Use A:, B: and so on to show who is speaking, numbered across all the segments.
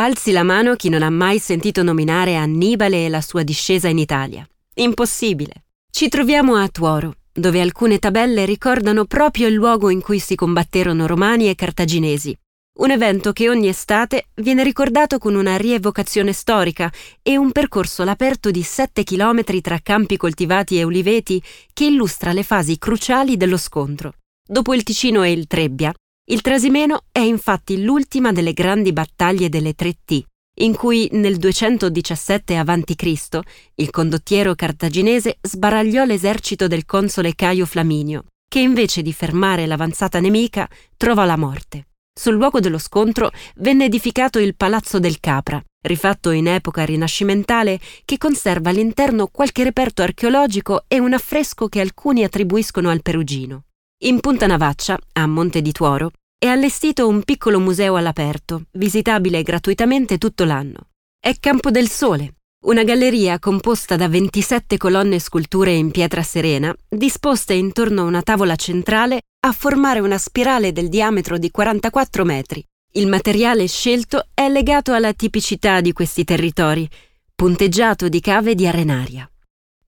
A: Alzi la mano chi non ha mai sentito nominare Annibale e la sua discesa in Italia. Impossibile. Ci troviamo a Tuoro, dove alcune tabelle ricordano proprio il luogo in cui si combatterono romani e cartaginesi. Un evento che ogni estate viene ricordato con una rievocazione storica e un percorso all'aperto di 7 chilometri tra campi coltivati e uliveti che illustra le fasi cruciali dello scontro. Dopo il Ticino e il Trebbia, il Trasimeno è infatti l'ultima delle grandi battaglie delle tre T, in cui nel 217 a.C. il condottiero cartaginese sbaragliò l'esercito del console Caio Flaminio, che invece di fermare l'avanzata nemica trovò la morte. Sul luogo dello scontro venne edificato il Palazzo del Capra, rifatto in epoca rinascimentale, che conserva all'interno qualche reperto archeologico e un affresco che alcuni attribuiscono al Perugino. In Punta Navaccia, a Monte di Tuoro, è allestito un piccolo museo all'aperto, visitabile gratuitamente tutto l'anno. È Campo del Sole, una galleria composta da 27 colonne sculture in pietra serena, disposte intorno a una tavola centrale a formare una spirale del diametro di 44 metri. Il materiale scelto è legato alla tipicità di questi territori, punteggiato di cave di arenaria.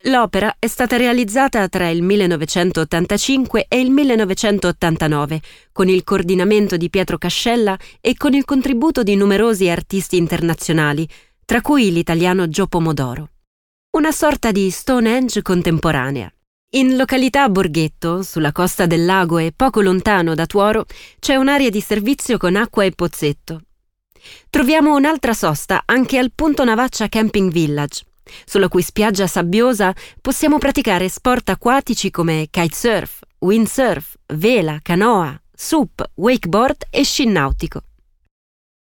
A: L'opera è stata realizzata tra il 1985 e il 1989, con il coordinamento di Pietro Cascella e con il contributo di numerosi artisti internazionali, tra cui l'italiano Gio Pomodoro. Una sorta di Stonehenge contemporanea. In località Borghetto, sulla costa del lago e poco lontano da Tuoro, c'è un'area di servizio con acqua e pozzetto. Troviamo un'altra sosta anche al Punto Navaccia Camping Village, sulla cui spiaggia sabbiosa possiamo praticare sport acquatici come kitesurf, windsurf, vela, canoa, sup, wakeboard e sci nautico.